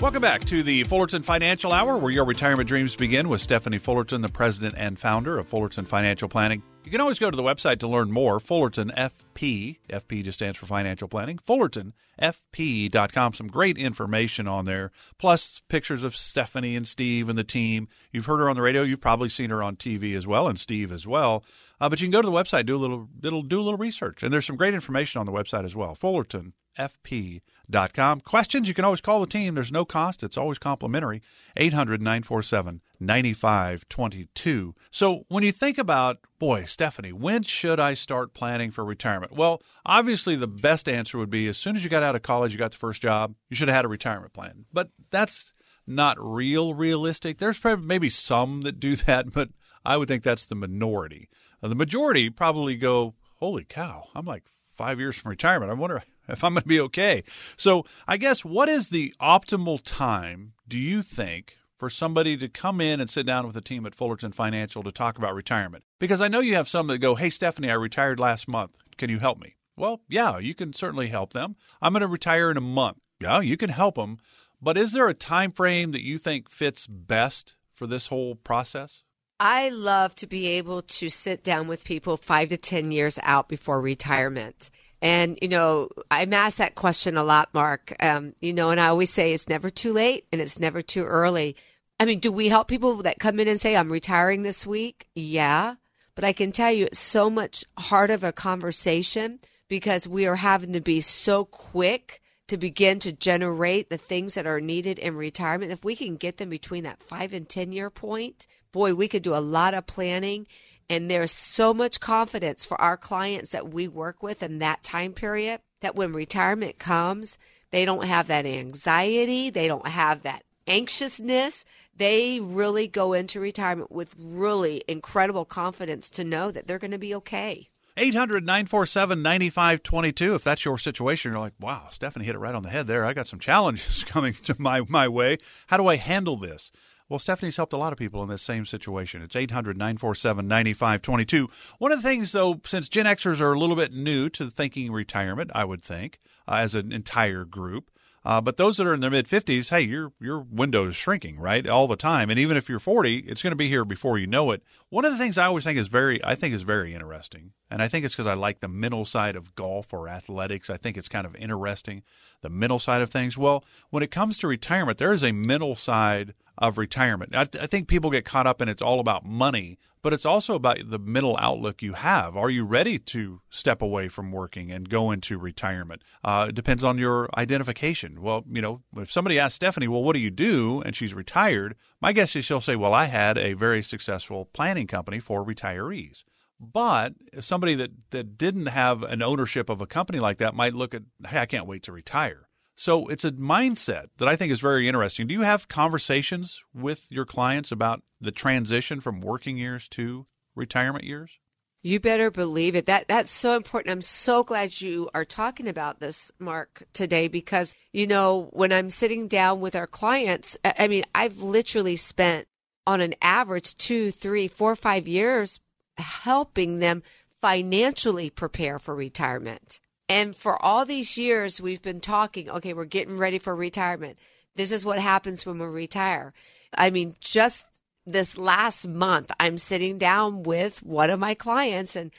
Welcome back to the Fullerton Financial Hour, where your retirement dreams begin with Stephanie Fullerton, the president and founder of Fullerton Financial Planning. You can always go to the website to learn more. Fullerton FP, FP just stands for financial planning. FullertonFP.com. Some great information on there, plus pictures of Stephanie and Steve and the team. You've heard her on the radio. You've probably seen her on TV as well, and Steve as well. Uh, but you can go to the website, do a little, little, do a little research, and there's some great information on the website as well. FullertonFP.com. Questions, you can always call the team. There's no cost, it's always complimentary. 800 947 9522. So, when you think about, boy, Stephanie, when should I start planning for retirement? Well, obviously, the best answer would be as soon as you got out of college, you got the first job, you should have had a retirement plan. But that's not real realistic. There's probably maybe some that do that, but I would think that's the minority. The majority probably go, holy cow, I'm like five years from retirement. I wonder if I'm going to be okay. So, I guess what is the optimal time, do you think, for somebody to come in and sit down with a team at Fullerton Financial to talk about retirement? Because I know you have some that go, Hey, Stephanie, I retired last month. Can you help me? Well, yeah, you can certainly help them. I'm going to retire in a month. Yeah, you can help them. But is there a time frame that you think fits best for this whole process? I love to be able to sit down with people five to 10 years out before retirement and, you know, I'm asked that question a lot, Mark. Um, you know, and I always say it's never too late and it's never too early. I mean, do we help people that come in and say, I'm retiring this week? Yeah. But I can tell you it's so much harder of a conversation because we are having to be so quick to begin to generate the things that are needed in retirement. If we can get them between that five and 10 year point, boy, we could do a lot of planning and there's so much confidence for our clients that we work with in that time period that when retirement comes, they don't have that anxiety, they don't have that anxiousness. They really go into retirement with really incredible confidence to know that they're going to be okay. 800 947 9522. If that's your situation, you're like, wow, Stephanie hit it right on the head there. I got some challenges coming to my, my way. How do I handle this? Well, Stephanie's helped a lot of people in this same situation. It's 800 947 9522. One of the things, though, since Gen Xers are a little bit new to thinking retirement, I would think, uh, as an entire group, uh, but those that are in their mid 50s, hey, your your window is shrinking, right, all the time. And even if you're 40, it's going to be here before you know it. One of the things I always think is very, I think is very interesting, and I think it's because I like the mental side of golf or athletics. I think it's kind of interesting, the mental side of things. Well, when it comes to retirement, there is a mental side of retirement. I, I, think people get caught up in it's all about money, but it's also about the mental outlook you have. Are you ready to step away from working and go into retirement? Uh, it depends on your identification. Well, you know, if somebody asks Stephanie, well, what do you do? And she's retired, my guess is she'll say, well, I had a very successful planning company for retirees. But somebody that, that didn't have an ownership of a company like that might look at, hey, I can't wait to retire. So it's a mindset that I think is very interesting. Do you have conversations with your clients about the transition from working years to retirement years? You better believe it. That that's so important. I'm so glad you are talking about this, Mark, today because you know when I'm sitting down with our clients, I mean, I've literally spent on an average two, three, four, five years helping them financially prepare for retirement. And for all these years, we've been talking, okay, we're getting ready for retirement. This is what happens when we retire. I mean, just this last month, I'm sitting down with one of my clients, and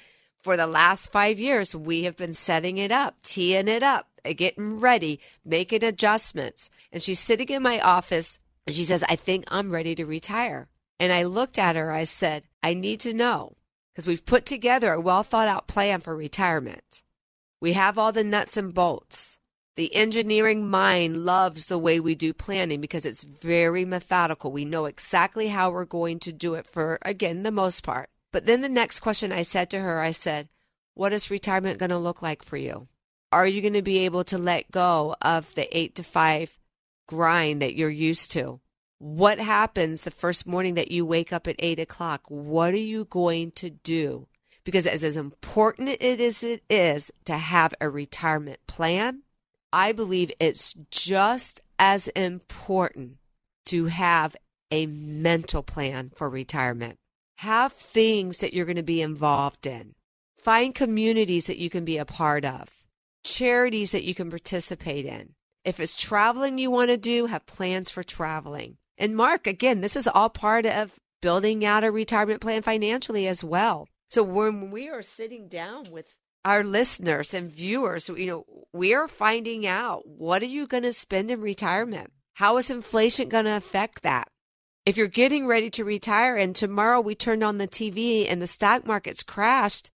for the last five years, we have been setting it up, teeing it up, getting ready, making adjustments. And she's sitting in my office and she says, I think I'm ready to retire. And I looked at her, I said, I need to know because we've put together a well thought out plan for retirement. We have all the nuts and bolts. The engineering mind loves the way we do planning because it's very methodical. We know exactly how we're going to do it for, again, the most part. But then the next question I said to her, I said, What is retirement going to look like for you? Are you going to be able to let go of the eight to five grind that you're used to? What happens the first morning that you wake up at eight o'clock? What are you going to do? because as, as important it is it is to have a retirement plan, I believe it's just as important to have a mental plan for retirement. Have things that you're going to be involved in. Find communities that you can be a part of, charities that you can participate in. If it's traveling you want to do, have plans for traveling. And Mark, again, this is all part of building out a retirement plan financially as well. So when we are sitting down with our listeners and viewers, you know, we are finding out what are you going to spend in retirement? How is inflation going to affect that? If you're getting ready to retire and tomorrow we turned on the TV and the stock market's crashed,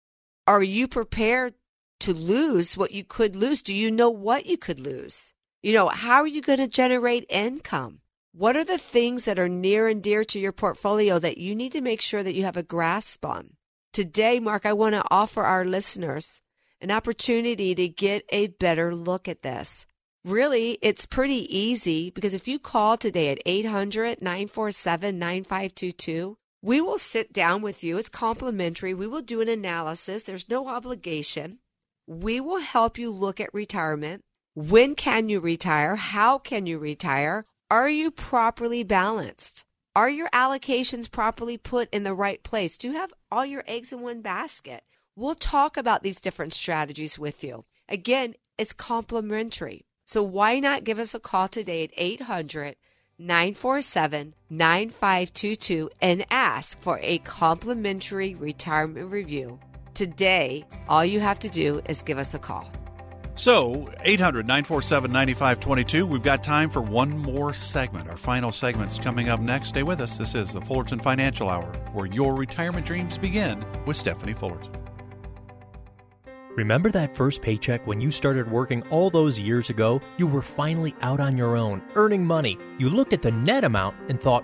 are you prepared to lose what you could lose? Do you know what you could lose? You know, how are you going to generate income? What are the things that are near and dear to your portfolio that you need to make sure that you have a grasp on? Today, Mark, I want to offer our listeners an opportunity to get a better look at this. Really, it's pretty easy because if you call today at 800 947 9522, we will sit down with you. It's complimentary. We will do an analysis. There's no obligation. We will help you look at retirement. When can you retire? How can you retire? Are you properly balanced? Are your allocations properly put in the right place? Do you have all your eggs in one basket? We'll talk about these different strategies with you. Again, it's complimentary. So why not give us a call today at 800 947 9522 and ask for a complimentary retirement review? Today, all you have to do is give us a call. So, 800 947 9522. We've got time for one more segment. Our final segment is coming up next. Stay with us. This is the Fullerton Financial Hour, where your retirement dreams begin with Stephanie Fullerton. Remember that first paycheck when you started working all those years ago? You were finally out on your own, earning money. You looked at the net amount and thought,